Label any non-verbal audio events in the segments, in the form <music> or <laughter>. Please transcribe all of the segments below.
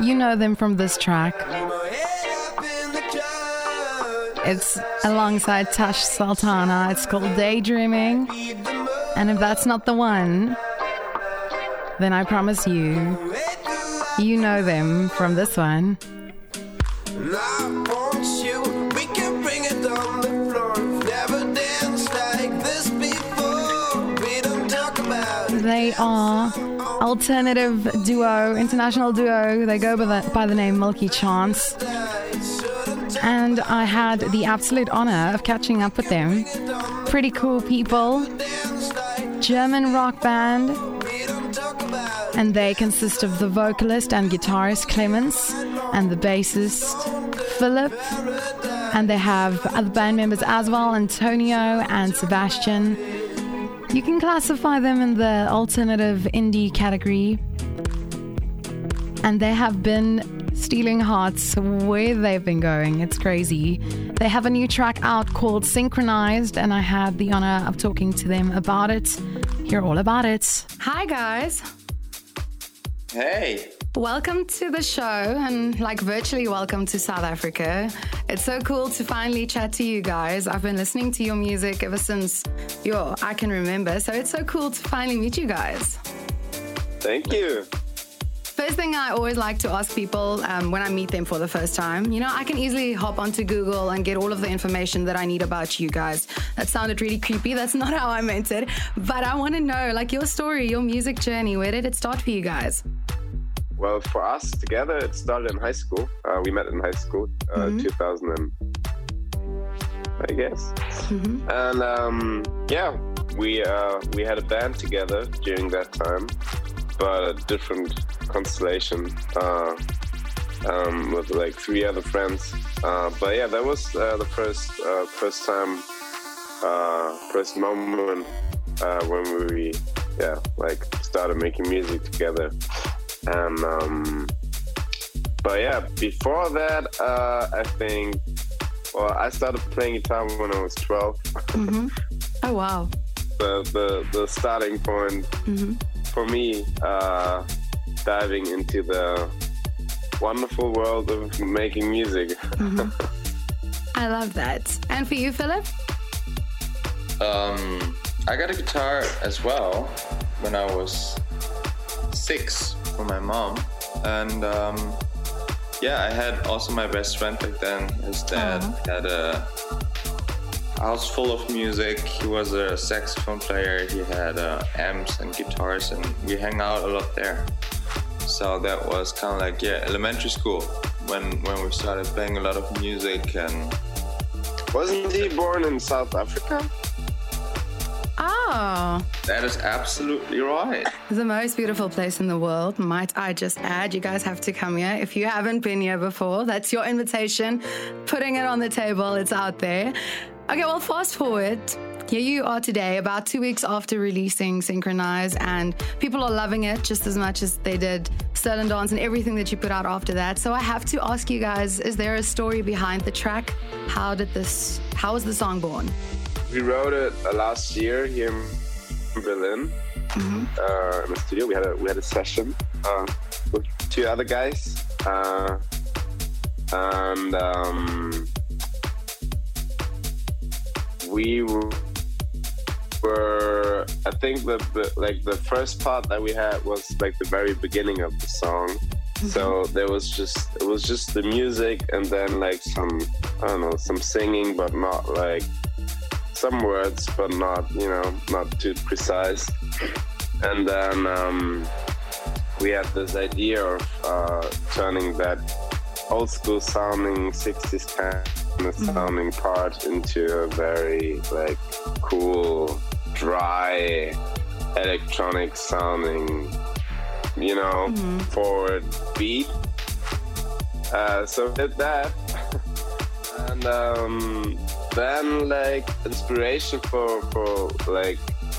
You know them from this track. It's alongside Tash Sultana. It's called Daydreaming. And if that's not the one, then I promise you, you know them from this one. They are alternative duo, international duo. They go by the, by the name Milky Chance. And I had the absolute honor of catching up with them. Pretty cool people. German rock band. And they consist of the vocalist and guitarist Clemens and the bassist Philip. And they have other band members as well Antonio and Sebastian. You can classify them in the alternative indie category. And they have been stealing hearts where they've been going. It's crazy. They have a new track out called Synchronize, and I had the honor of talking to them about it. Hear all about it. Hi, guys. Hey. Welcome to the show and like virtually welcome to South Africa. It's so cool to finally chat to you guys. I've been listening to your music ever since yo, I can remember. So it's so cool to finally meet you guys. Thank you. First thing I always like to ask people um, when I meet them for the first time, you know, I can easily hop onto Google and get all of the information that I need about you guys. That sounded really creepy. That's not how I meant it. But I want to know, like, your story, your music journey. Where did it start for you guys? Well, for us together, it started in high school. Uh, we met in high school, uh, mm-hmm. 2000, and, I guess. Mm-hmm. And um, yeah, we uh, we had a band together during that time, but a different constellation uh, um, with like three other friends. Uh, but yeah, that was uh, the first first time, first moment when we yeah like started making music together and um, but yeah, before that, uh, I think. Well, I started playing guitar when I was 12. Mm-hmm. <laughs> Oh wow! the the the starting point mm-hmm. for me, uh, diving into the wonderful world of making music. Mm-hmm. <laughs> I love that. And for you, Philip? Um, I got a guitar as well when I was six for my mom. And um, yeah, I had also my best friend back then. His dad uh-huh. had a house full of music. He was a saxophone player. He had uh, amps and guitars, and we hang out a lot there. So that was kind of like yeah, elementary school when when we started playing a lot of music and. Wasn't he born in South Africa? That is absolutely right. <laughs> The most beautiful place in the world, might I just add. You guys have to come here. If you haven't been here before, that's your invitation. Putting it on the table, it's out there. Okay, well, fast forward. Here you are today, about two weeks after releasing Synchronize, and people are loving it just as much as they did Stolen Dance and everything that you put out after that. So I have to ask you guys: Is there a story behind the track? How did this? How was the song born? We wrote it uh, last year here in Berlin mm-hmm. uh, in the studio. We had a we had a session uh, with two other guys, uh, and um, we were. I think the, the like the first part that we had was like the very beginning of the song. Mm-hmm. So there was just it was just the music and then like some I don't know some singing, but not like some words, but not you know not too precise. And then um, we had this idea of uh, turning that old school sounding 60s kind of mm-hmm. sounding part into a very like cool, dry, electronic sounding, you know, mm-hmm. forward beat. Uh, so did that, <laughs> and um, then like inspiration for for like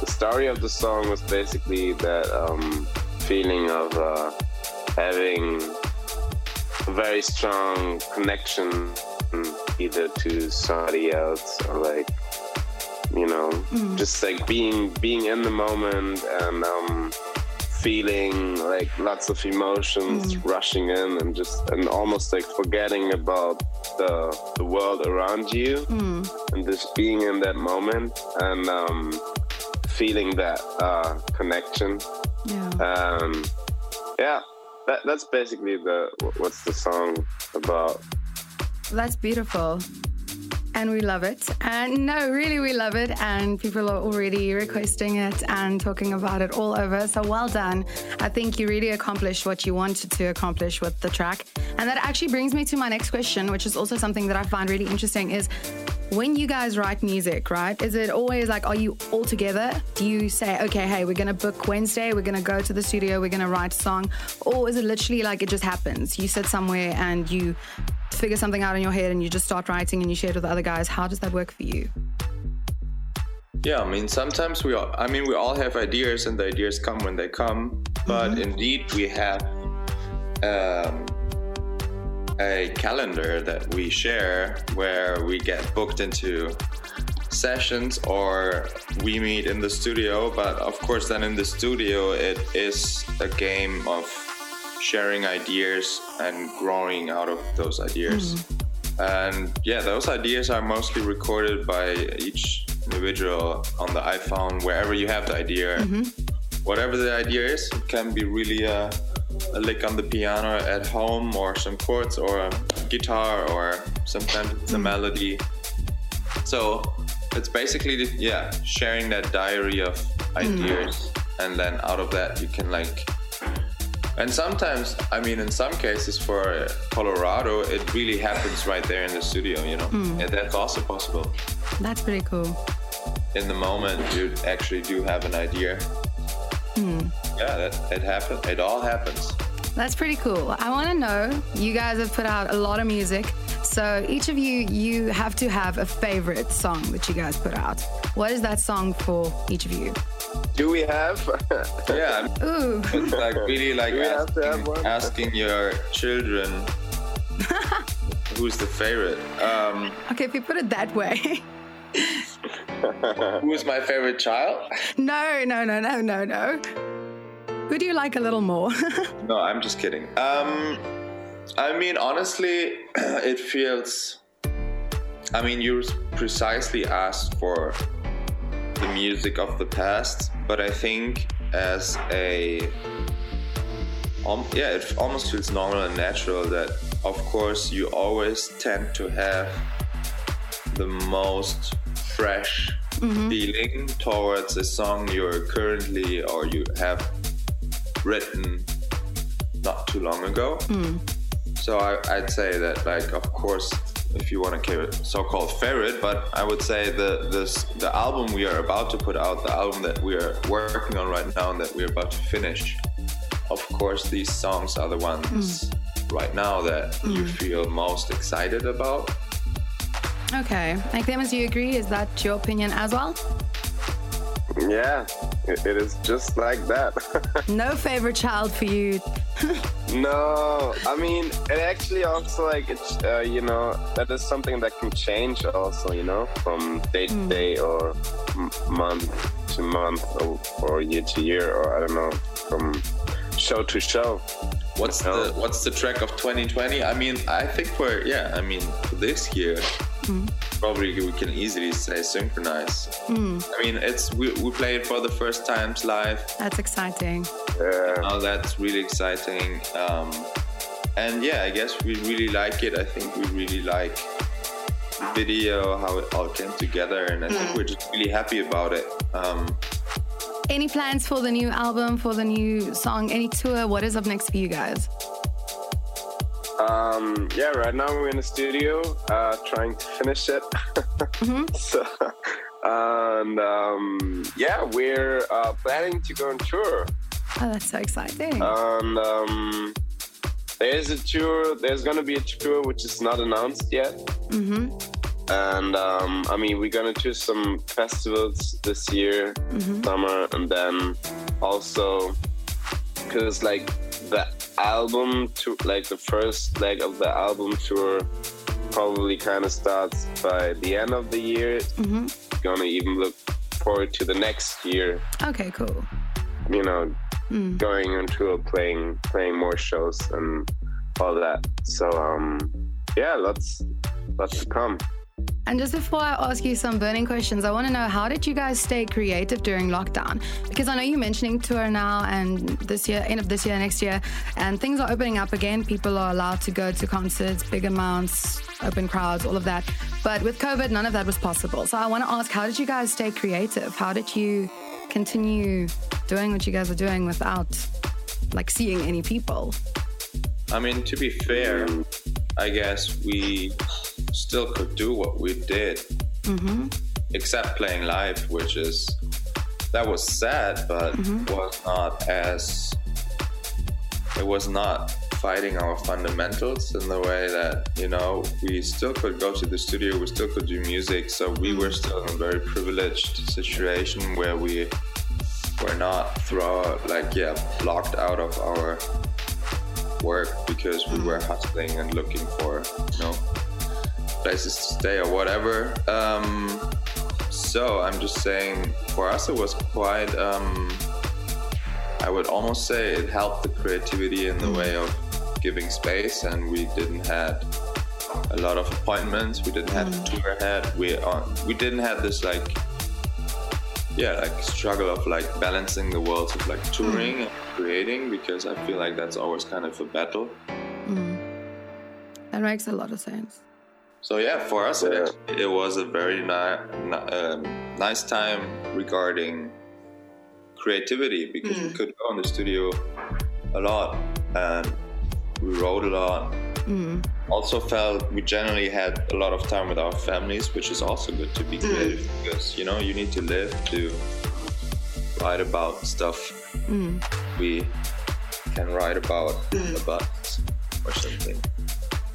the story of the song was basically that um, feeling of uh, having a very strong connection either to somebody else or like you know mm. just like being being in the moment and um, feeling like lots of emotions mm. rushing in and just and almost like forgetting about the the world around you mm. and just being in that moment and um, feeling that uh, connection. Yeah. Um, yeah. That, that's basically the what's the song about. That's beautiful and we love it. And no, really, we love it. And people are already requesting it and talking about it all over. So well done. I think you really accomplished what you wanted to accomplish with the track. And that actually brings me to my next question, which is also something that I find really interesting is when you guys write music, right? Is it always like, are you all together? Do you say, okay, hey, we're to book Wednesday, we're to go to the studio, we're to write a song? Or is it literally like it just happens? You sit somewhere and you figure something out in your head and you just start writing and you share it with other guys. How does that work for you? Yeah, I mean, sometimes we all, I mean, we all have ideas and the ideas come when they come, but mm-hmm. indeed we have um, a calendar that we share where we get booked into sessions or we meet in the studio. But of course, then in the studio, it is a game of sharing ideas and growing out of those ideas. Mm. And yeah, those ideas are mostly recorded by each individual on the iPhone, wherever you have the idea. Mm-hmm. Whatever the idea is, it can be really a, a, lick on the piano at home, or some chords, or a guitar, or sometimes it's a mm. melody. So it's basically, yeah, sharing that diary of mm. ideas, mm. and then out of that, you can like and sometimes, I mean, in some cases for Colorado, it really happens right there in the studio, you know? Mm. And that's also possible. That's pretty cool. In the moment, you actually do have an idea. Mm. Yeah, that, it happens. It all happens. That's pretty cool. I want to know, you guys have put out a lot of music. So each of you, you have to have a favorite song that you guys put out. What is that song for each of you? Do we have? <laughs> yeah. Ooh. It's like really like asking, asking, your children <laughs> who's the favorite. Um, okay, if you put it that way. <laughs> who's my favorite child? No, no, no, no, no, no. Who do you like a little more? no, I'm just kidding. Um, I mean, honestly, <clears throat> it feels. I mean, you precisely asked for the music of the past, but I think as a um, yeah, it almost feels normal and natural that of course you always tend to have the most fresh mm-hmm. feeling towards a song you're currently or you have written not too long ago. Mm. So I, I'd say that like of course if you want to call it so-called favorite, but I would say the this the album we are about to put out, the album that we are working on right now and that we're about to finish. Of course, these songs are the ones mm. right now that mm. you feel most excited about. Okay, like Clemens, as you agree? Is that your opinion as well? Yeah, it is just like that. <laughs> no favorite child for you. <laughs> no, I mean, it actually also like it's uh, you know that is something that can change also you know from day to mm. day or m- month to month or, or year to year or I don't know from show to show. What's the what's the track of 2020? I mean, I think for yeah, I mean this year, mm. probably we can easily say synchronize. Mm. I mean, it's we, we play it for the first times live. That's exciting. Yeah. Oh, that's really exciting. Um, and yeah, I guess we really like it. I think we really like the video, how it all came together, and I mm. think we're just really happy about it. Um, any plans for the new album, for the new song, any tour? What is up next for you guys? Um, yeah, right now we're in the studio uh, trying to finish it. <laughs> mm-hmm. so, and um, yeah, we're uh, planning to go on tour. Oh, that's so exciting. And um, there's a tour, there's going to be a tour which is not announced yet. Mm-hmm. And um, I mean, we're going to do some festivals this year, mm-hmm. summer, and then also because like the album to like the first leg of the album tour probably kind of starts by the end of the year. Mm-hmm. Gonna even look forward to the next year. Okay, cool. You know, mm. going into a playing playing more shows and all that. So um, yeah, lots lots to come. And just before I ask you some burning questions, I want to know how did you guys stay creative during lockdown? Because I know you're mentioning tour now and this year, end of this year, next year, and things are opening up again. People are allowed to go to concerts, big amounts, open crowds, all of that. But with COVID, none of that was possible. So I want to ask, how did you guys stay creative? How did you continue doing what you guys are doing without like seeing any people? I mean, to be fair, I guess we still could do what we did, mm-hmm. except playing live, which is that was sad, but mm-hmm. was not as it was not fighting our fundamentals in the way that you know we still could go to the studio, we still could do music, so we were still in a very privileged situation where we were not throw like yeah blocked out of our work because we were hustling and looking for you know places to stay or whatever. Um, so I'm just saying, for us, it was quite. Um, I would almost say it helped the creativity in the way of giving space, and we didn't had a lot of appointments. We didn't have mm. to tour ahead. We uh, we didn't have this like yeah like struggle of like balancing the worlds of like touring mm. and creating because I feel like that's always kind of a battle. Mm. That makes a lot of sense. So yeah, for us yeah. It, it, was a very ni- um, nice time regarding creativity because mm. we could go in the studio a lot and we wrote a lot. Mm. Also felt we generally had a lot of time with our families, which is also good to be mm. creative because you know you need to live to write about stuff mm. we can write about mm. about or something.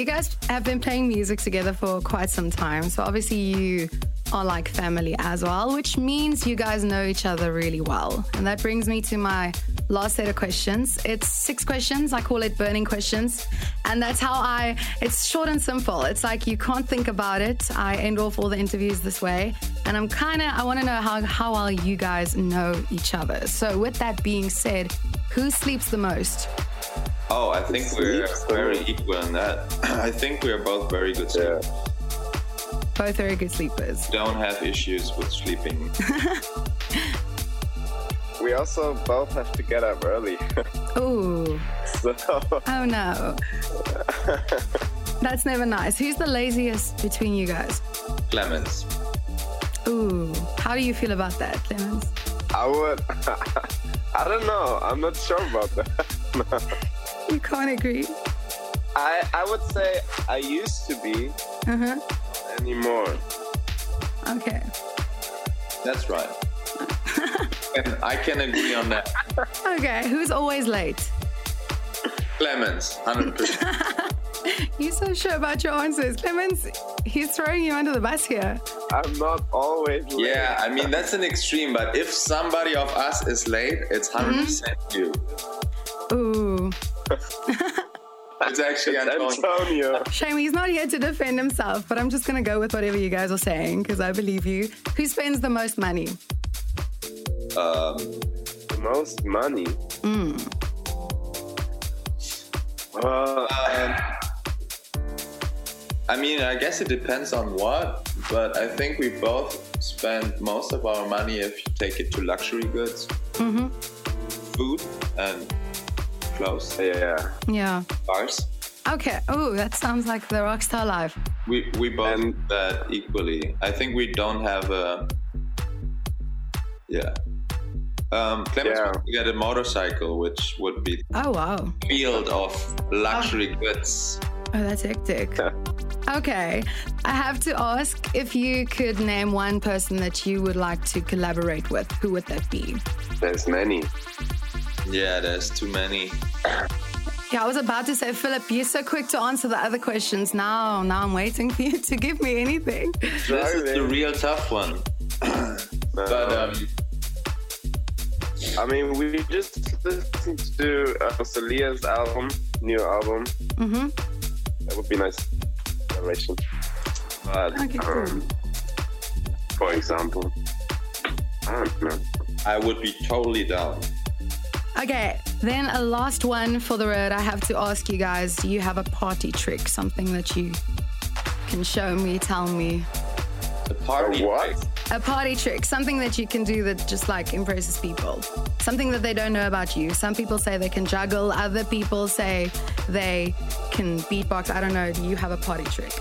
You guys have been playing music together for quite some time, so obviously you are like family as well, which means you guys know each other really well. And that brings me to my last set of questions. It's six questions. I call it burning questions. And that's how I, it's short and simple. It's like you can't think about it. I end off all the interviews this way. And I'm kind of, I want to know how, how well you guys know each other. So, with that being said, who sleeps the most? Oh, I think we're very equal in that. <clears throat> I think we're both very good sleepers. Yeah. Both very good sleepers. Don't have issues with sleeping. <laughs> we also both have to get up early. <laughs> Ooh. So. Oh no. <laughs> That's never nice. Who's the laziest between you guys? Clemens. Ooh. How do you feel about that, Clemens? I would. I don't know. I'm not sure about that. You can't agree. I I would say I used to be. Uh-huh. Anymore. Okay. That's right. <laughs> and I can agree on that. Okay, who's always late? Clemens, 100%. <laughs> You're so sure about your answers. Clemens, he's throwing you under the bus here. I'm not always late. Yeah, I mean, that's an extreme, but if somebody of us is late, it's 100% mm-hmm. you. Ooh. It's actually it's Antonio. Shame he's not here to defend himself, but I'm just going to go with whatever you guys are saying because I believe you. Who spends the most money? Um, the most money? Mm. Uh, um, I mean, I guess it depends on what, but I think we both spend most of our money if you take it to luxury goods, mm-hmm. food, and close. Yeah. Yeah. Bars. Okay. Oh, that sounds like the rockstar life. We we both and that equally. I think we don't have a. Yeah. Um, Clemens yeah. to get a motorcycle, which would be oh wow field of luxury oh. goods. Oh, that's hectic. okay, I have to ask if you could name one person that you would like to collaborate with. Who would that be? There's many. Yeah, there's too many. Yeah, I was about to say, Philip, you're so quick to answer the other questions. Now, now I'm waiting for you to give me anything. This is the real tough one. <clears throat> but um, I mean, we just listened to uh, Salia's album, new album. Mm-hmm. That would be nice collaboration. But okay, cool. um, for example, I don't know. I would be totally down Okay, then a last one for the road. I have to ask you guys do you have a party trick? Something that you can show me, tell me? The party. A what? A party trick, something that you can do that just like impresses people. Something that they don't know about you. Some people say they can juggle, other people say they can beatbox. I don't know. Do you have a party trick?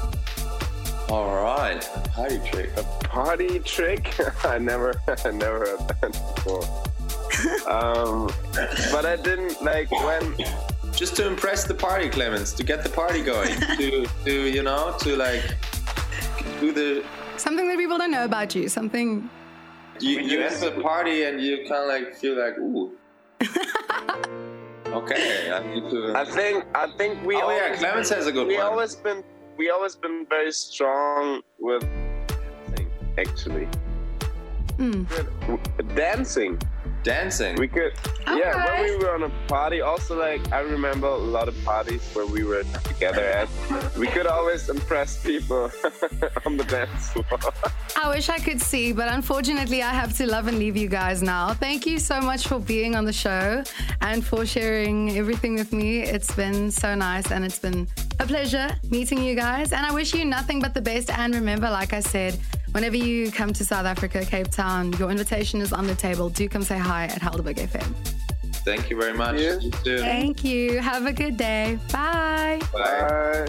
All right. Party trick. A party trick? <laughs> I never, <laughs> I never heard that before. <laughs> um, but I didn't like when. Just to impress the party, Clemens, to get the party going, <laughs> to, to you know, to like do the. Something that people don't know about you. Something. You you enter the party and you kind of like feel like ooh. <laughs> okay, I need to. I think, I think we. Oh, yeah, always Clemens been- has a good we one. always been, we always been very strong with dancing. Actually, Hmm. dancing. Dancing. We could, yeah. When we were on a party, also like I remember a lot of parties where we were together at. We could always impress people <laughs> on the dance floor. I wish I could see, but unfortunately, I have to love and leave you guys now. Thank you so much for being on the show and for sharing everything with me. It's been so nice and it's been a pleasure meeting you guys. And I wish you nothing but the best. And remember, like I said, whenever you come to South Africa, Cape Town, your invitation is on the table. Do come say hi at Helderberg FM. Thank you very much. Yeah. You. Thank you. Have a good day. Bye. Bye. Bye.